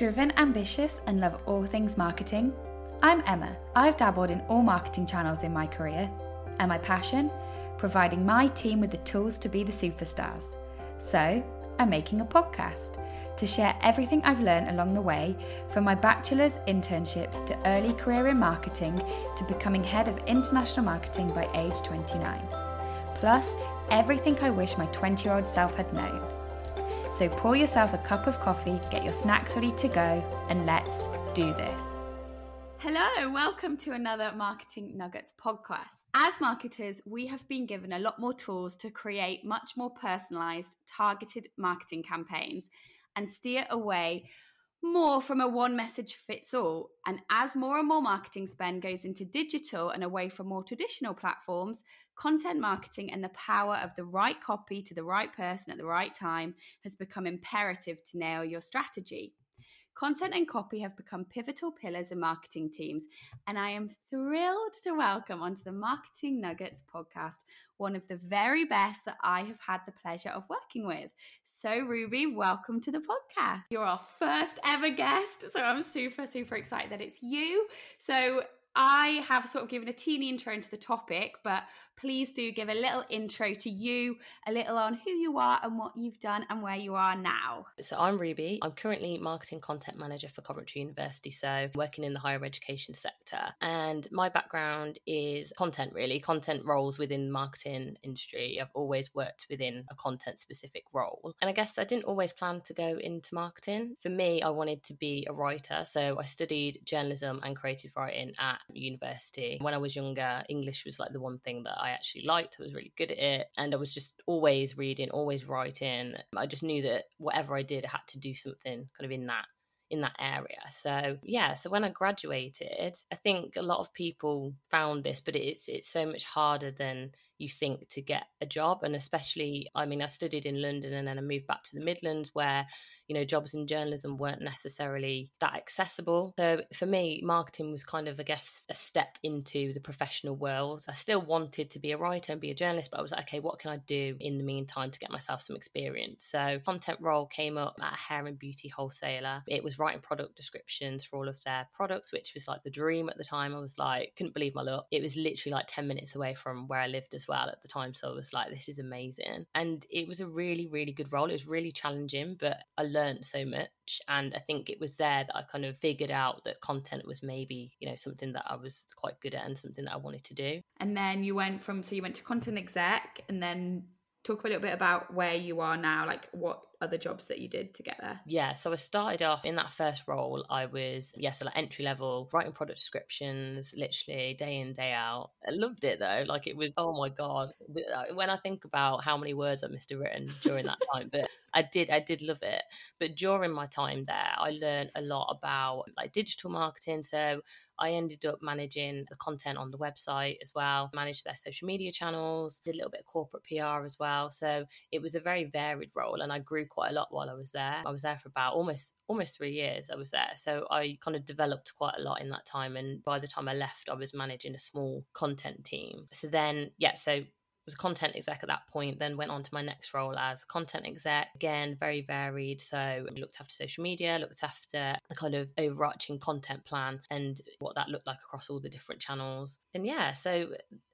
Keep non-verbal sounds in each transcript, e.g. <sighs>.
Driven, ambitious, and love all things marketing? I'm Emma. I've dabbled in all marketing channels in my career. And my passion? Providing my team with the tools to be the superstars. So, I'm making a podcast to share everything I've learned along the way from my bachelor's internships to early career in marketing to becoming head of international marketing by age 29. Plus, everything I wish my 20 year old self had known. So pour yourself a cup of coffee, get your snacks ready to go, and let's do this. Hello, welcome to another Marketing Nuggets podcast. As marketers, we have been given a lot more tools to create much more personalized, targeted marketing campaigns and steer away more from a one message fits all. And as more and more marketing spend goes into digital and away from more traditional platforms, content marketing and the power of the right copy to the right person at the right time has become imperative to nail your strategy. Content and copy have become pivotal pillars in marketing teams, and I am thrilled to welcome onto the Marketing Nuggets podcast one of the very best that I have had the pleasure of working with. So, Ruby, welcome to the podcast. You're our first ever guest, so I'm super, super excited that it's you. So, I have sort of given a teeny intro into the topic, but please do give a little intro to you, a little on who you are and what you've done and where you are now. So I'm Ruby. I'm currently marketing content manager for Coventry University, so working in the higher education sector. And my background is content really, content roles within the marketing industry. I've always worked within a content specific role. And I guess I didn't always plan to go into marketing. For me, I wanted to be a writer, so I studied journalism and creative writing at university. When I was younger, English was like the one thing that I I actually liked. I was really good at it. And I was just always reading, always writing. I just knew that whatever I did, I had to do something kind of in that in that area. So yeah, so when I graduated, I think a lot of people found this, but it's it's so much harder than you think to get a job. And especially, I mean, I studied in London and then I moved back to the Midlands where you know, jobs in journalism weren't necessarily that accessible. So for me, marketing was kind of, I guess, a step into the professional world. I still wanted to be a writer and be a journalist, but I was like, okay, what can I do in the meantime to get myself some experience? So content role came up at a hair and beauty wholesaler. It was writing product descriptions for all of their products, which was like the dream at the time. I was like, couldn't believe my luck. It was literally like 10 minutes away from where I lived as well at the time. So I was like, this is amazing. And it was a really, really good role. It was really challenging, but I learned so much and i think it was there that i kind of figured out that content was maybe you know something that i was quite good at and something that i wanted to do and then you went from so you went to content exec and then talk a little bit about where you are now like what other jobs that you did to get there? Yeah, so I started off in that first role. I was, yeah, so like entry level, writing product descriptions, literally day in, day out. I loved it though. Like it was, oh my God. Uh, when I think about how many words I must have written during that time, but I did, I did love it. But during my time there, I learned a lot about like digital marketing. So I ended up managing the content on the website as well, managed their social media channels, did a little bit of corporate PR as well. So it was a very varied role and I grew quite a lot while I was there. I was there for about almost almost three years I was there. So I kind of developed quite a lot in that time. And by the time I left, I was managing a small content team. So then, yeah, so was content exec at that point, then went on to my next role as content exec. Again, very varied. So looked after social media, looked after the kind of overarching content plan and what that looked like across all the different channels. And yeah, so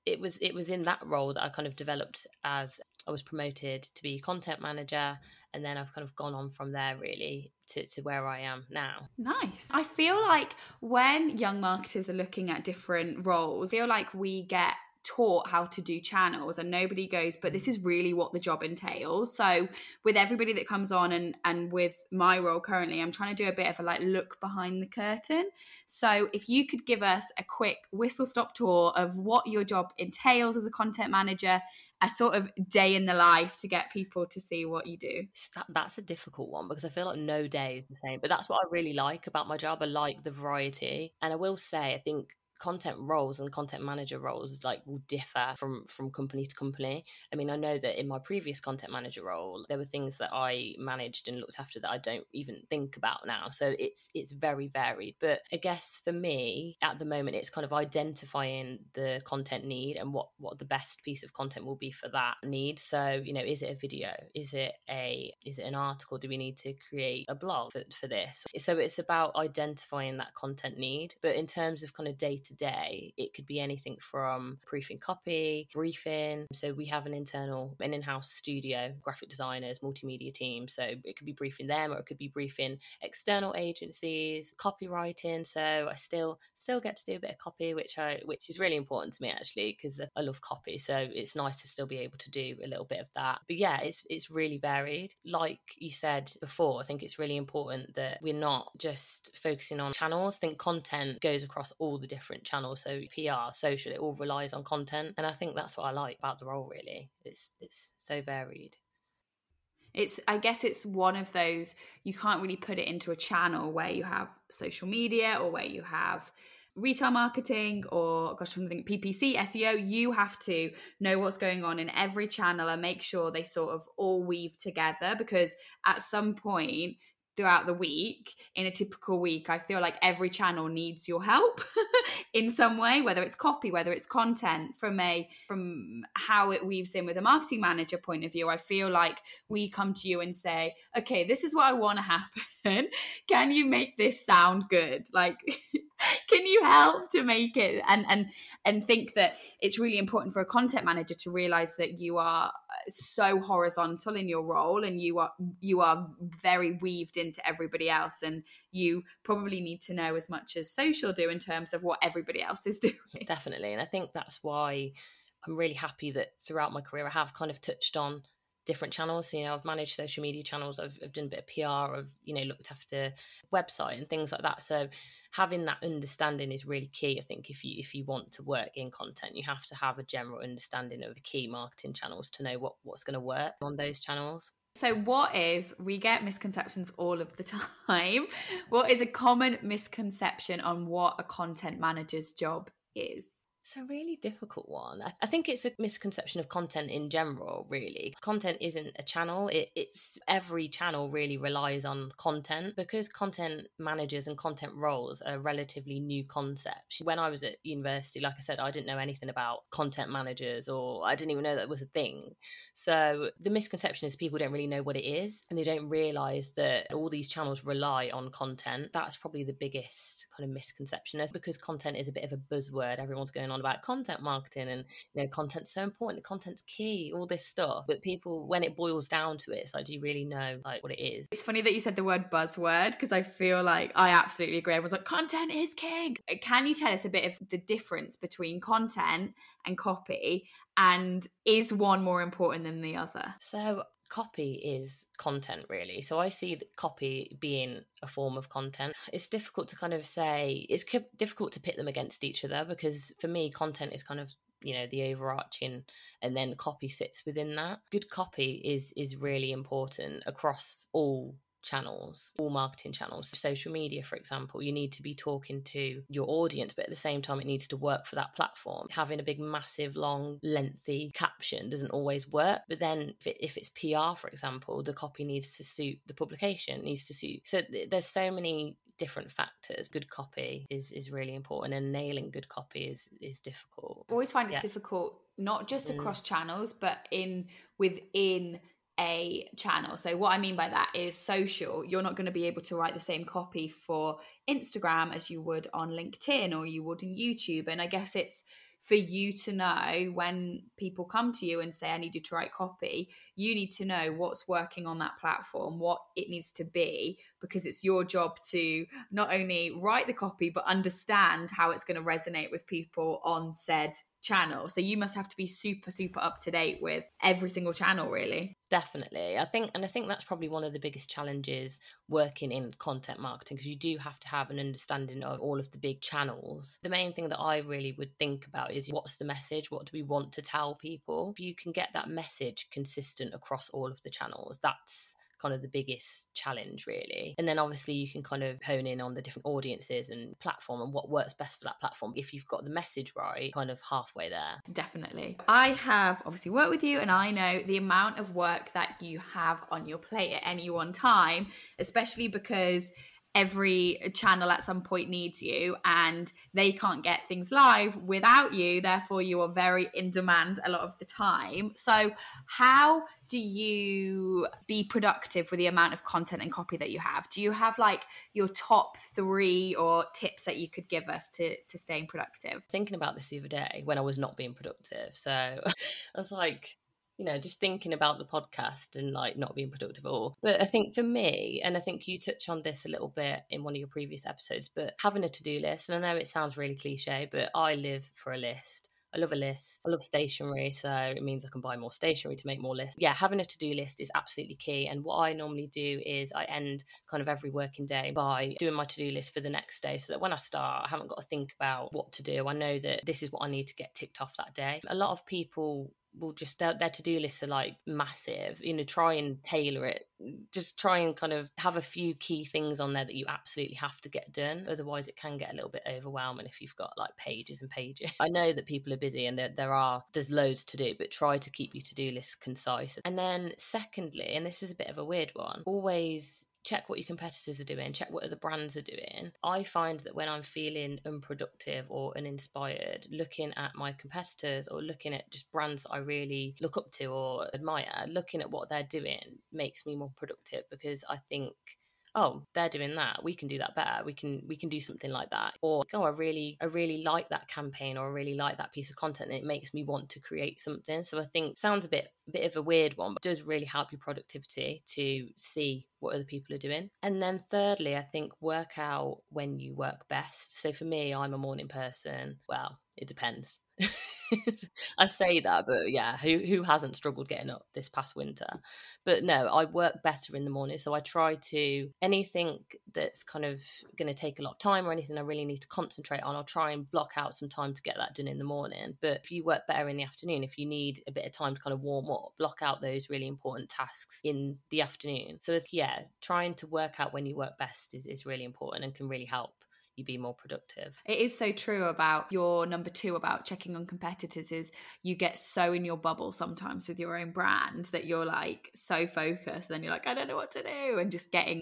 it was it was in that role that I kind of developed as I was promoted to be content manager and then I've kind of gone on from there really to, to where I am now. Nice. I feel like when young marketers are looking at different roles, I feel like we get taught how to do channels and nobody goes but this mm. is really what the job entails so with everybody that comes on and and with my role currently i'm trying to do a bit of a like look behind the curtain so if you could give us a quick whistle stop tour of what your job entails as a content manager a sort of day in the life to get people to see what you do? that's a difficult one because I feel like no day is the same. But that's what I really like about my job. I like the variety. And I will say, I think content roles and content manager roles like will differ from from company to company. I mean i know that in my previous content manager role there were things that i managed and looked after that i don't even think about now. So it's it's very varied. But i guess for me at the moment it's kind of identifying the content need and what what the best piece of content will be for that need. So you know is it a video? Is it a is it an article? Do we need to create a blog for, for this? So it's about identifying that content need. But in terms of kind of data to day, it could be anything from proofing copy, briefing. So we have an internal, an in-house studio, graphic designers, multimedia team. So it could be briefing them, or it could be briefing external agencies, copywriting. So I still still get to do a bit of copy, which I which is really important to me actually because I love copy. So it's nice to still be able to do a little bit of that. But yeah, it's it's really varied. Like you said before, I think it's really important that we're not just focusing on channels. I think content goes across all the different different channels. So PR, social, it all relies on content. And I think that's what I like about the role really. It's it's so varied. It's I guess it's one of those you can't really put it into a channel where you have social media or where you have retail marketing or gosh I'm thinking PPC SEO you have to know what's going on in every channel and make sure they sort of all weave together because at some point throughout the week in a typical week i feel like every channel needs your help <laughs> in some way whether it's copy whether it's content. From a from how it weaves in with a marketing manager point of view i feel like we come to you and say okay this is what i want to happen. <laughs> Can you make this sound good? Like <laughs> can you help to make it? And and and think that it's really important for a content manager to realize that you are uh, so horizontal in your role and you are you are very weaved into everybody else and you probably need to know as much as social do in terms of what everybody else is <laughs> doing definitely and i think that's why i'm really happy that throughout my career i have kind of touched on different channels. So, you know, I've managed social media channels. I've, I've done a bit of PR. I've you know looked after website and things like that. So having that understanding is really key. I think if you if you want to work in content, you have to have a general understanding of the key marketing channels to know what what's going to work on those channels. So, what is, we get misconceptions all of the time. <laughs> What is a common misconception on what a content manager's job is? It's a really difficult one. I, think it's a misconception of content in general, really. Content isn't a channel, it, it's every channel really relies on content because content managers and content roles are relatively new concepts. When I was at university, like I said, I didn't know anything about content managers or I didn't even know that was a thing. So the misconception is people don't really know what it is and they don't realize that all these channels rely on content. That's probably the biggest kind of misconception because content is a bit of a buzzword. Everyone's going on on about content marketing and you know content's so important the content's key all this stuff. But people when it boils down to it it's like do you really know like what it is? It's funny that you said the word buzzword because i feel like i absolutely agree. Everyone's like content is king. Uh, can you tell us a bit of the difference between content and copy? And is one more important than the other? So copy is content really. So i see that copy being a form of content. It's difficult to kind of say it's difficult to pit them against each other because for me content is kind of you know the overarching and then copy sits within that. Good copy is is really important across all channels, all marketing channels. Social media, for example, you need to be talking to your audience, but at the same time, it needs to work for that platform. Having a big, massive, long, lengthy caption doesn't always work. But then if, it, if it's PR, for example, the copy needs to suit the publication, needs to suit. So th- there's so many different factors. Good copy is is really important, and nailing good copy is is difficult. I always find it yeah. difficult, not just mm. across mm. channels, but in within a channel. So, what I mean by that is social. You're not going to be able to write the same copy for Instagram as you would on LinkedIn or you would in YouTube. And I guess it's for you to know when people come to you and say, I need you to write copy, you need to know what's working on that platform, what it needs to be, because it's your job to not only write the copy, but understand how it's going to resonate with people on said channel. So you must have to be super, super up to date with every single channel, really. Definitely. I think, and I think that's probably one of the biggest challenges working in content marketing because you do have to have an understanding of all of the big channels. The main thing that I really would think about is what's the message? What do we want to tell people? If you can get that message consistent across all of the channels, that's kind of the biggest challenge really. And then obviously you can kind of hone in on the different audiences and platform and what works best for that platform if you've got the message right kind of halfway there. Definitely. I have obviously worked with you and i know the amount of work that you have on your plate at any one time especially because every channel at some point needs you and they can't get things live without you. Therefore you are very in demand a lot of the time. So how do you be productive with the amount of content and copy that you have? Do you have like your top three or tips that you could give us to to staying productive? Thinking about this the other day when i was not being productive. So <laughs> i was like you know, just thinking about the podcast and like not being productive at all. But I think for me, and I think you touch on this a little bit in one of your previous episodes, but having a to do list, and I know it sounds really cliche, but I live for a list. I love a list. I love stationery, so it means I can buy more stationery to make more lists. Yeah, having a to do list is absolutely key. And what I normally do is I end kind of every working day by doing my to do list for the next day so that when I start, I haven't got to think about what to do. I know that this is what I need to get ticked off that day. A lot of people will just their, their to-do lists are like massive you know try and tailor it just try and kind of have a few key things on there that you absolutely have to get done otherwise it can get a little bit overwhelming if you've got like pages and pages. <laughs> I know that people are busy and there, there are there's loads to do but try to keep your to-do list concise. And then secondly and this is a bit of a weird one always check what your competitors are doing, check what other brands are doing. I find that when I'm feeling unproductive or uninspired, looking at my competitors or looking at just brands that I really look up to or admire, looking at what they're doing makes me more productive because I think oh they're doing that we can do that better we can we can do something like that. Or oh i really i really like that campaign or i really like that piece of content and it makes me want to create something. So i think sounds a bit bit of a weird one but does really help your productivity to see what other people are doing. And then thirdly i think work out when you work best. So for me i'm a morning person. Well it depends <laughs> I say that, but yeah, who who hasn't struggled getting up this past winter? But no, I work better in the morning, so I try to anything that's kind of going to take a lot of time or anything I really need to concentrate on. I'll try and block out some time to get that done in the morning. But if you work better in the afternoon, if you need a bit of time to kind of warm up, block out those really important tasks in the afternoon. So if, yeah, trying to work out when you work best is is really important and can really help you be more productive. It is so true about your number two about checking on competitors is you get so in your bubble sometimes with your own brand that you're like so focused then you're like I don't know what to do and just getting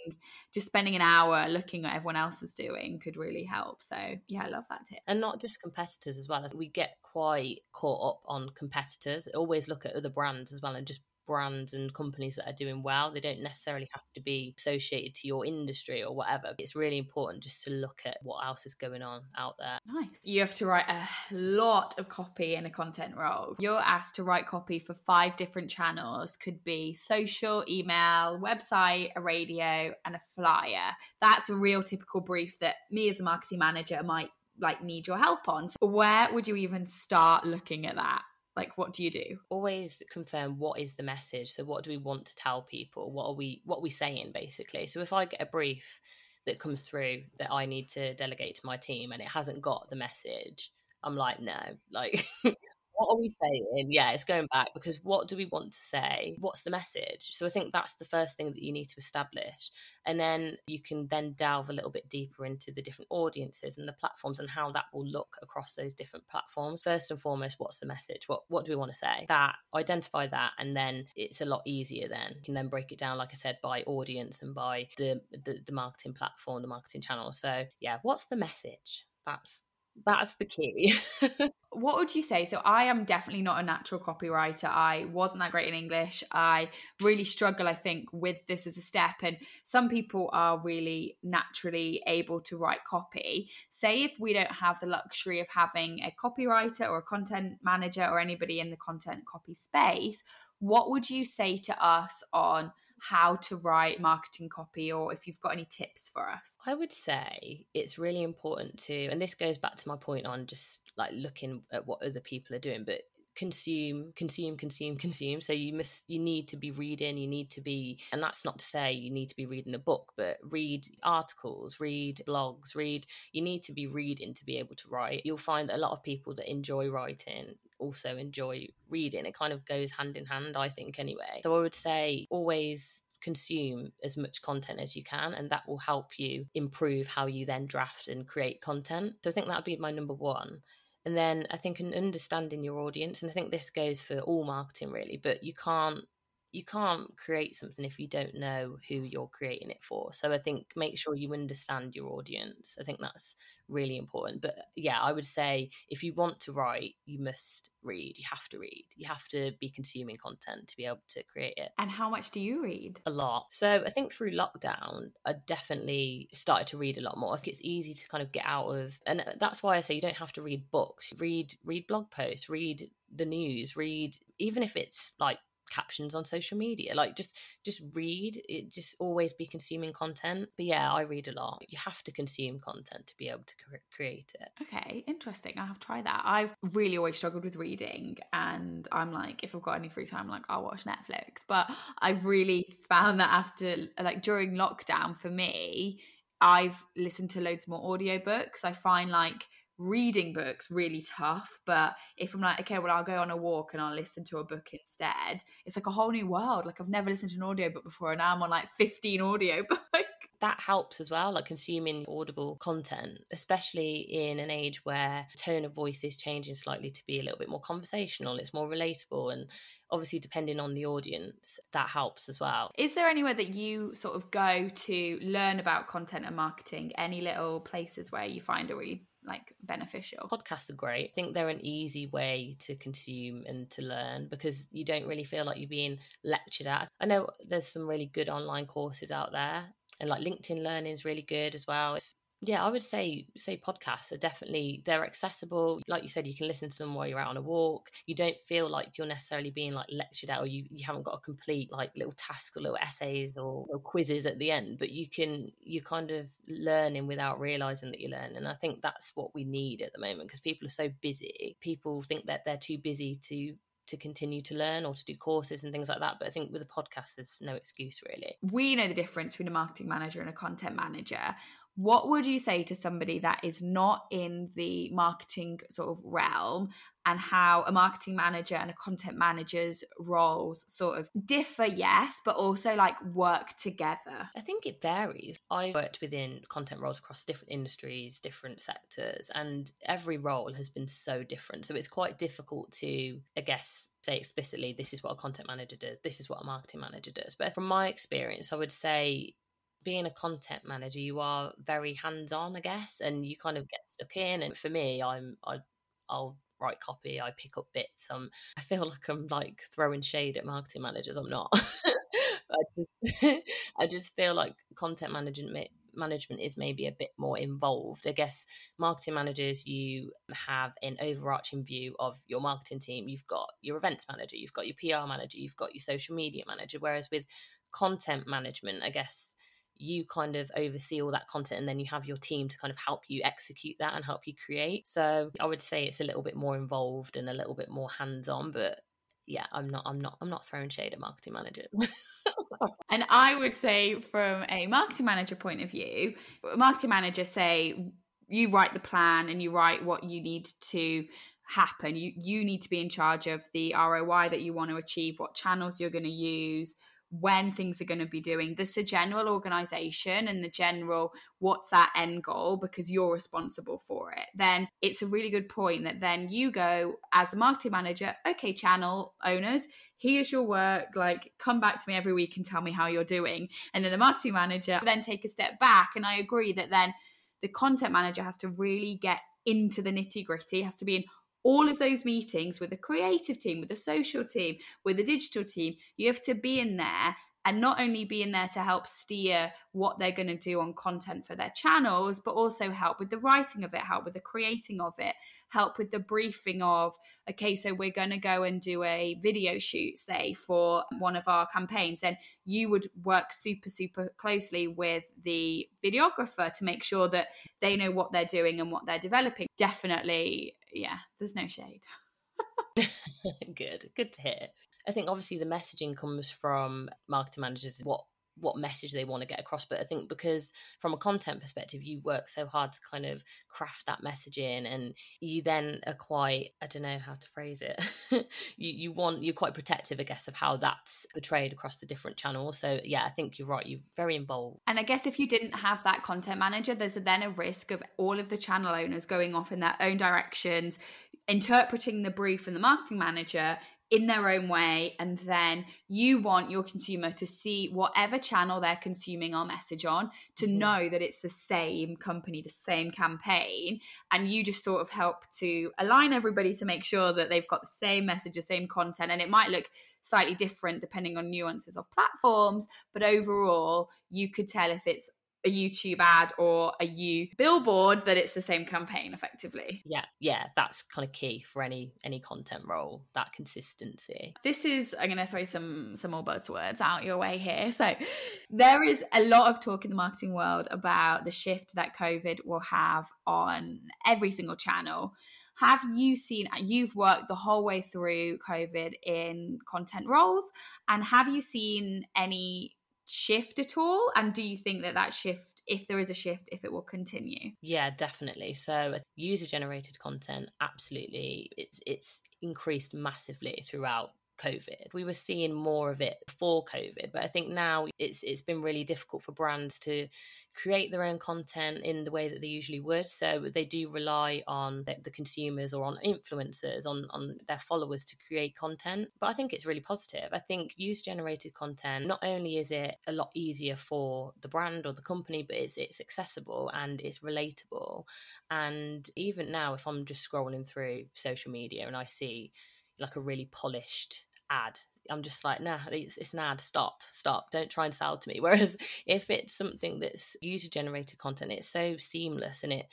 just spending an hour looking at everyone else is doing could really help. So yeah, I love that tip. And not just competitors as well. We get quite caught up on competitors. Always look at other brands as well and just brands and companies that are doing well. They don't necessarily have to be associated to your industry or whatever. It's really important just to look at what else is going on out there. Nice. You have to write a lot of copy in a content role. You're asked to write copy for five different channels, could be social, email, website, a radio, and a flyer. That's a real typical brief that me as a marketing manager might like need your help on. So where would you even start looking at that? Like what do you do? Always confirm what is the message. So what do we want to tell people? What are we what are we saying basically? So if i get a brief that comes through that i need to delegate to my team and it hasn't got the message i'm like no. Like <laughs> what are we saying? Yeah, it's going back because what do we want to say? What's the message? So I think that's the first thing that you need to establish. And then you can then delve a little bit deeper into the different audiences and the platforms and how that will look across those different platforms. First and foremost, what's the message? What what do we want to say? That identify that and then it's a lot easier then. You can then break it down, like I said, by audience and by the the, the marketing platform, the marketing channel. So yeah, what's the message? That's that's the key. <laughs> what would you say? So I am definitely not a natural copywriter. I wasn't that great in English. I really struggle, I think, with this as a step. And some people are really naturally able to write copy. Say if we don't have the luxury of having a copywriter or a content manager or anybody in the content copy space, what would you say to us on how to write marketing copy or if you've got any tips for us? I would say it's really important to, and this goes back to my point on just like looking at what other people are doing, but consume consume consume consume so you must you need to be reading you need to be and that's not to say you need to be reading a book but read articles read blogs read you need to be reading to be able to write you'll find that a lot of people that enjoy writing also enjoy reading it kind of goes hand in hand i think anyway so i would say always consume as much content as you can, and that will help you improve how you then draft and create content. So I think that would be my number one. And then I think an understanding your audience, and I think this goes for all marketing really, but you can't you can't create something if you don't know who you're creating it for. So I think make sure you understand your audience. I think that's really important. But yeah, I would say if you want to write, you must read. You have to read. You have to be consuming content to be able to create it. And how much do you read? A lot. So I think through lockdown, I definitely started to read a lot more. I think it's easy to kind of get out of, and uh, that's why I say you don't have to read books. Read read blog posts. Read the news. Read even if it's like captions on social media like just just read it just always be consuming content. But yeah i read a lot. You have to consume content to be able to cre- create it. Okay interesting i have tried that. I've really always struggled with reading and i'm like if i've got any free time like i'll watch netflix. But i've really found that after like during lockdown for me i've listened to loads more audiobooks. I find like reading books really tough but if i'm like okay well i'll go on a walk and i'll listen to a book instead it's like a whole new world. Like i've never listened to an audiobook before and now i'm on like 15 audiobooks <laughs> that helps as well like consuming audible content especially in an age where tone of voice is changing slightly to be a little bit more conversational it's more relatable and obviously depending on the audience that helps as well. Is there anywhere that you sort of go to learn about content and marketing? Any little places where you find a really like beneficial. Podcasts are great. I think they're an easy way to consume and to learn because you don't really feel like you're being lectured at. I know there's some really good online courses out there and like LinkedIn learning is really good as well. If yeah, I would say say podcasts are definitely they're accessible. Like you said, you can listen to them while you're out on a walk. You don't feel like you're necessarily being like lectured out, or you, you haven't got a complete like little task or little essays or, or quizzes at the end. But you can you kind of learning without realizing that you're learning. And I think that's what we need at the moment because people are so busy. People think that they're too busy to to continue to learn or to do courses and things like that. But I think with a podcast, there's no excuse really. We know the difference between a marketing manager and a content manager what would you say to somebody that is not in the marketing sort of realm and how a marketing manager and a content manager's roles sort of differ yes but also like work together? I think it varies. I worked within content roles across different industries different sectors and every role has been so different. So it's quite difficult to i guess say explicitly this is what a content manager does. This is what a marketing manager does. But from my experience i would say being a content manager, you are very hands on, I guess, and you kind of get stuck in. And for me, I'm I I'll write copy, I pick up bits. Um, <laughs> I feel like I'm like throwing shade at marketing managers. I'm not. <laughs> I just <laughs> I just feel like content management management is maybe a bit more involved. I guess marketing managers, you have an overarching view of your marketing team. You've got your events manager, you've got your PR manager, you've got your social media manager. Whereas with content management, I guess you kind of oversee all that content and then you have your team to kind of help you execute that and help you create. So I would say it's a little bit more involved and a little bit more hands on, but yeah, I'm not I'm not I'm not throwing shade at marketing managers. <laughs> and I would say from a marketing manager point of view, marketing manager say you write the plan and you write what you need to happen. You you need to be in charge of the ROI that you want to achieve, what channels you're going to use, when things are going to be doing. This a general organization and the general what's that end goal? because you're responsible for it. Then it's a really good point that then you go as a marketing manager okay channel owners here's your work like come back to me every week and tell me how you're doing. And then the marketing manager then take a step back and i agree that then the content manager has to really get into the nitty gritty has to be in all of those meetings with a creative team, with a social team, with a digital team, you have to be in there and not only be in there to help steer what they're going to do on content for their channels, but also help with the writing of it, help with the creating of it, help with the briefing of, okay, so we're going to go and do a video shoot, say, for one of our campaigns. Then you would work super, super closely with the videographer to make sure that they know what they're doing and what they're developing. Definitely, yeah, there's no shade. <laughs> <laughs> good, good to hear. I think obviously the messaging comes from marketing managers what what message they want to get across. But I think because from a content perspective, you work so hard to kind of craft that message in, and you then are quite I don't know how to phrase it. <laughs> you you want you're quite protective, I guess, of how that's portrayed across the different channels. So yeah, I think you're right. You're very involved. And I guess if you didn't have that content manager, there's then a risk of all of the channel owners going off in their own directions, interpreting the brief from the marketing manager in their own way and then you want your consumer to see whatever channel they're consuming our message on to mm-hmm. know that it's the same company the same campaign and you just sort of help to align everybody to make sure that they've got the same message the same content and it might look slightly different depending on nuances of platforms but overall you could tell if it's a YouTube ad or a you billboard that it's the same campaign effectively. Yeah, yeah, that's kind of key for any any content role, that consistency. This is I'm going to throw some some more buzzwords out your way here. So there is a lot of talk in the marketing world about the shift that COVID will have on every single channel. Have you seen, you've worked the whole way through COVID in content roles, and have you seen any shift at all? And do you think that that shift, if there is a shift, if it will continue? Yeah, definitely. So uh, user generated content, absolutely, it's it's increased massively throughout COVID. We were seeing more of it before COVID, but I think now it's it's been really difficult for brands to create their own content in the way that they usually would. So they do rely on the, the consumers or on influencers, on on their followers to create content. But I think it's really positive. I think user generated content not only is it a lot easier for the brand or the company, but it's it's accessible and it's relatable. And even now, if I'm just scrolling through social media and I see like a really polished ad. I'm just like, nah, it's, it's an ad. Stop, stop. Don't try and sell to me. <laughs> Whereas if it's something that's user generated content, it's so seamless and it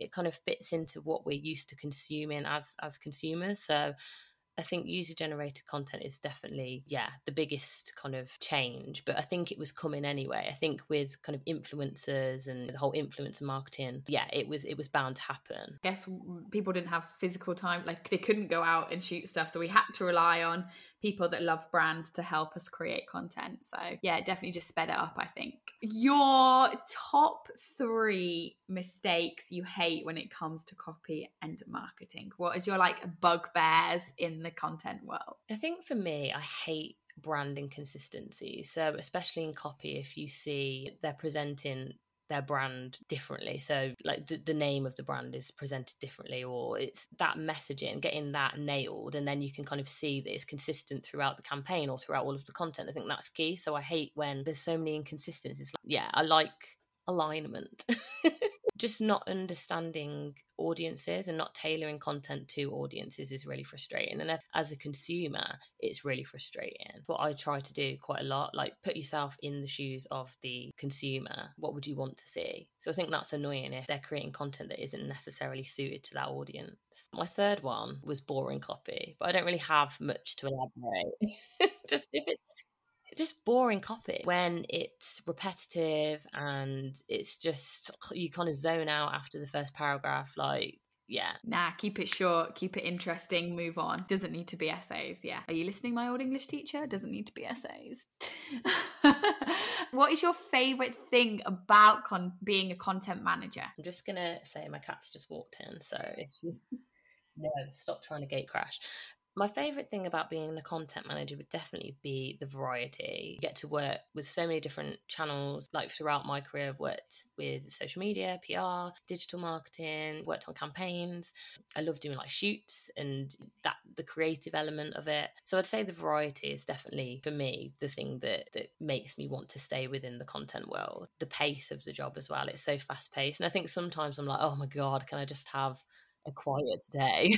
it kind of fits into what we're used to consuming as as consumers. So I think user generated content is definitely, yeah, the biggest kind of change. But I think it was coming anyway. I think with kind of influencers and the whole influencer marketing, yeah, it was it was bound to happen. I guess people didn't have physical time, like they couldn't go out and shoot stuff, so we had to rely on people that love brands to help us create content. So yeah, definitely just sped it up, I think. Your top three mistakes you hate when it comes to copy and marketing. What is your like bugbears in the content world? I think for me, I hate brand inconsistency. So, especially in copy, if you see they're presenting their brand differently. So, like the, the, name of the brand is presented differently, or it's that messaging, getting that nailed, and then you can kind of see that it's consistent throughout the campaign or throughout all of the content. I think that's key. So, I hate when there's so many inconsistencies. Like, Yeah, I like alignment. <laughs> just not understanding audiences and not tailoring content to audiences is really frustrating. And uh, as a consumer, it's really frustrating. What I try to do quite a lot, like put yourself in the shoes of the consumer. What would you want to see? So I think that's annoying if they're creating content that isn't necessarily suited to that audience. My third one was boring copy, but I don't really have much to elaborate. <laughs> just if it's just boring copy when it's repetitive and it's just you kind of zone out after the first paragraph like yeah. Nah keep it short keep it interesting move on. Doesn't need to be essays yeah. Are you listening my old english teacher? Doesn't need to be essays. <laughs> What is your favorite thing about con- being a content manager? I'm just gonna say my cat's just walked in so if you <laughs> no stop trying to gate crash my favorite thing about being a content manager would definitely be the variety. You get to work with so many different channels. Like throughout my career, I've worked with social media, PR, digital marketing, worked on campaigns. I love doing like shoots and that the creative element of it. So I'd say the variety is definitely for me the thing that that makes me want to stay within the content world. The pace of the job as well. It's so fast paced. And I think sometimes I'm like, oh my God, can I just have a quiet day?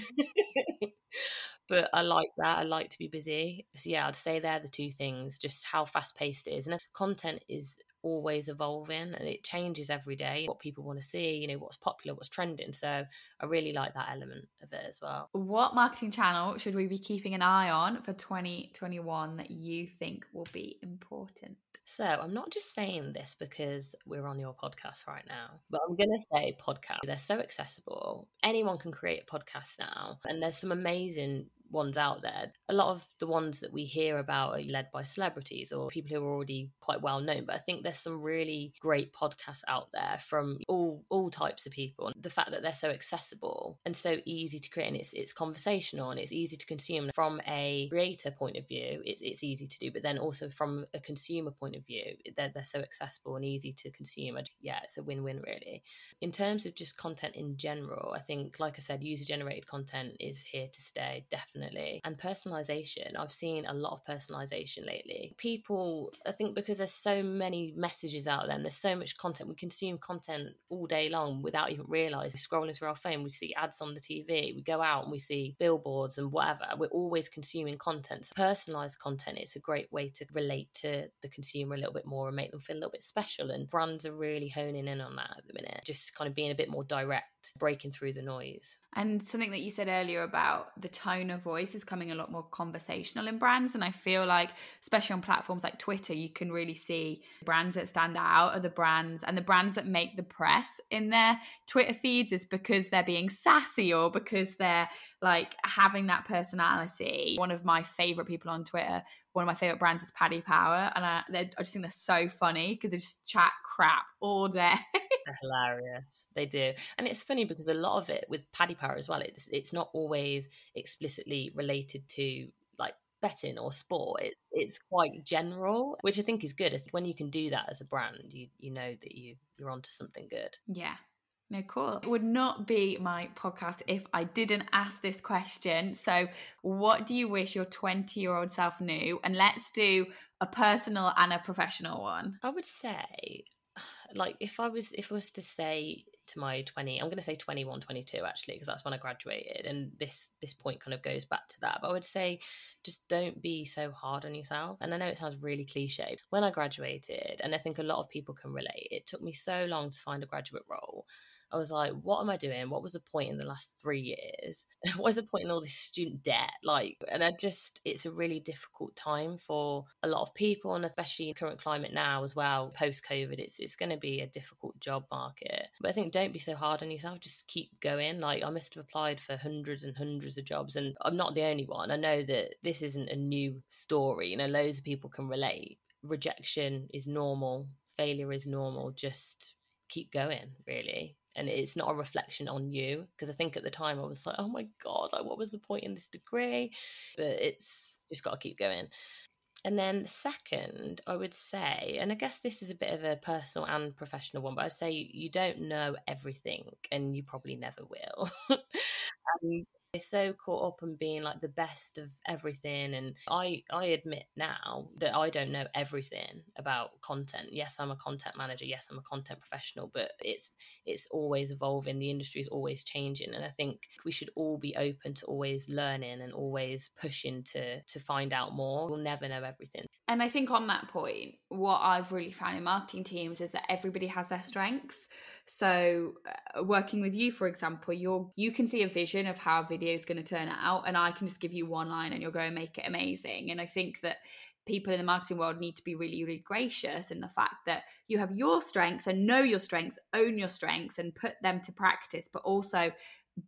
<laughs> but I like that. I like to be busy. So yeah, I'd say they're the two things, just how fast paced it is. And content is always evolving and it changes every day what people want to see you know what's popular what's trending so i really like that element of it as well what marketing channel should we be keeping an eye on for 2021 that you think will be important so I'm not just saying this because we're on your podcast right now, but I'm going to say podcast. They're so accessible. Anyone can create a podcast now. And there's some amazing ones out there. A lot of the ones that we hear about are led by celebrities or people who are already quite well known. But I think there's some really great podcasts out there from all all types of people. The fact that they're so accessible and so easy to create and it's it's conversational and it's easy to consume from a creator point of view, it's it's easy to do. But then also from a consumer point of view, they're they're so accessible and easy to consume. And yeah, it's a win-win really. In terms of just content in general, I think like I said, user generated content is here to stay, definitely. And personalization, I've seen a lot of personalization lately. People, I think because there's so many messages out there and there's so much content, we consume content all day long without even realizing. We're scrolling through our phone, we see ads on the TV, we go out and we see billboards and whatever. We're always consuming content. So personalized content is a great way to relate to the consumer a little bit more and make them feel a little bit special. And brands are really honing in on that at the minute, just kind of being a bit more direct, breaking through the noise. And something that you said earlier about the tone of voice is coming a lot more conversational in brands. And I feel like, especially on platforms like Twitter, you can really see brands that stand out are the brands and the brands that make the press in their Twitter feeds is because they're being sassy or because they're like having that personality. One of my favorite people on Twitter, one of my favorite brands is Paddy Power. And I, I just think they're so funny because they just chat crap all day. <laughs> They're hilarious. They do, and it's funny because a lot of it with Paddy Power as well. It's it's not always explicitly related to like betting or sport. It's it's quite general, which I think is good. It's when you can do that as a brand, you you know that you you're onto something good. Yeah. No, cool. It would not be my podcast if I didn't ask this question. So, what do you wish your 20 year old self knew? And let's do a personal and a professional one. I would say <sighs> like if I was if I was to say to my 20 I'm going to say 21 22 actually because that's when I graduated and this this point kind of goes back to that but I would say just don't be so hard on yourself and I know it sounds really cliche when I graduated and I think a lot of people can relate it took me so long to find a graduate role I was like, what am I doing? What was the point in the last three years? <laughs> what is the point in all this student debt? Like, and I just, it's a really difficult time for a lot of people, and especially in current climate now as well, post COVID, it's it's going to be a difficult job market. But I think don't be so hard on yourself. Just keep going. Like, I must have applied for hundreds and hundreds of jobs, and I'm not the only one. I know that this isn't a new story. You know, loads of people can relate. Rejection is normal. Failure is normal. Just keep going, really and it's not a reflection on you because i think at the time i was like oh my god like what was the point in this degree? But it's just got to keep going. And then second i would say and i guess this is a bit of a personal and professional one but i'd say you don't know everything and you probably never will <laughs> so caught up on being like the best of everything and i i admit now that i don't know everything about content. Yes i'm a content manager yes i'm a content professional but it's it's always evolving the industry is always changing and i think we should all be open to always learning and always pushing to to find out more. We'll never know everything. And i think on that point what i've really found in marketing teams is that everybody has their strengths so, uh, working with you, for example, you're you can see a vision of how a video is going to turn out, and I can just give you one line, and you'll go and make it amazing. And I think that people in the marketing world need to be really, really gracious in the fact that you have your strengths and know your strengths, own your strengths, and put them to practice, but also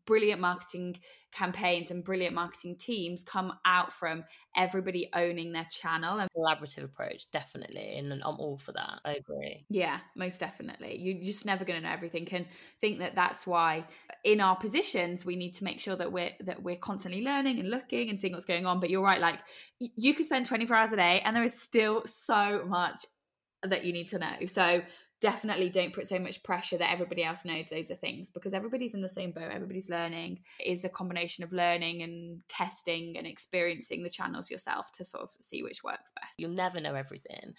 brilliant marketing campaigns and brilliant marketing teams come out from everybody owning their channel and collaborative approach definitely and i'm all for that i agree. Yeah most definitely you're just never going to know everything and think that that's why in our positions we need to make sure that we're that we're constantly learning and looking and seeing what's going on but you're right like you could spend 24 hours a day and there is still so much that you need to know so definitely don't put so much pressure that everybody else knows those are things because everybody's in the same boat everybody's learning. It is a combination of learning and testing and experiencing the channels yourself to sort of see which works best. You'll never know everything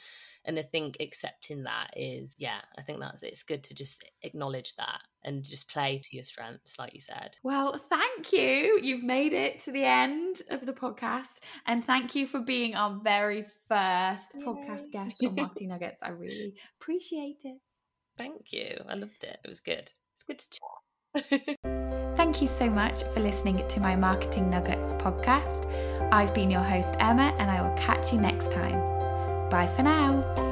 and i think accepting that is yeah i think that's it's good to just acknowledge that and just play to your strengths like you said. Well thank you. You've made it to the end of the podcast and thank you for being our very first Yay. podcast guest on marketing <laughs> nuggets. I really appreciate it. Thank you. I loved it. It was good. It's good to chat. <laughs> Thank you so much for listening to my Marketing Nuggets podcast. I've been your host, Emma, and I will catch you next time. Bye for now.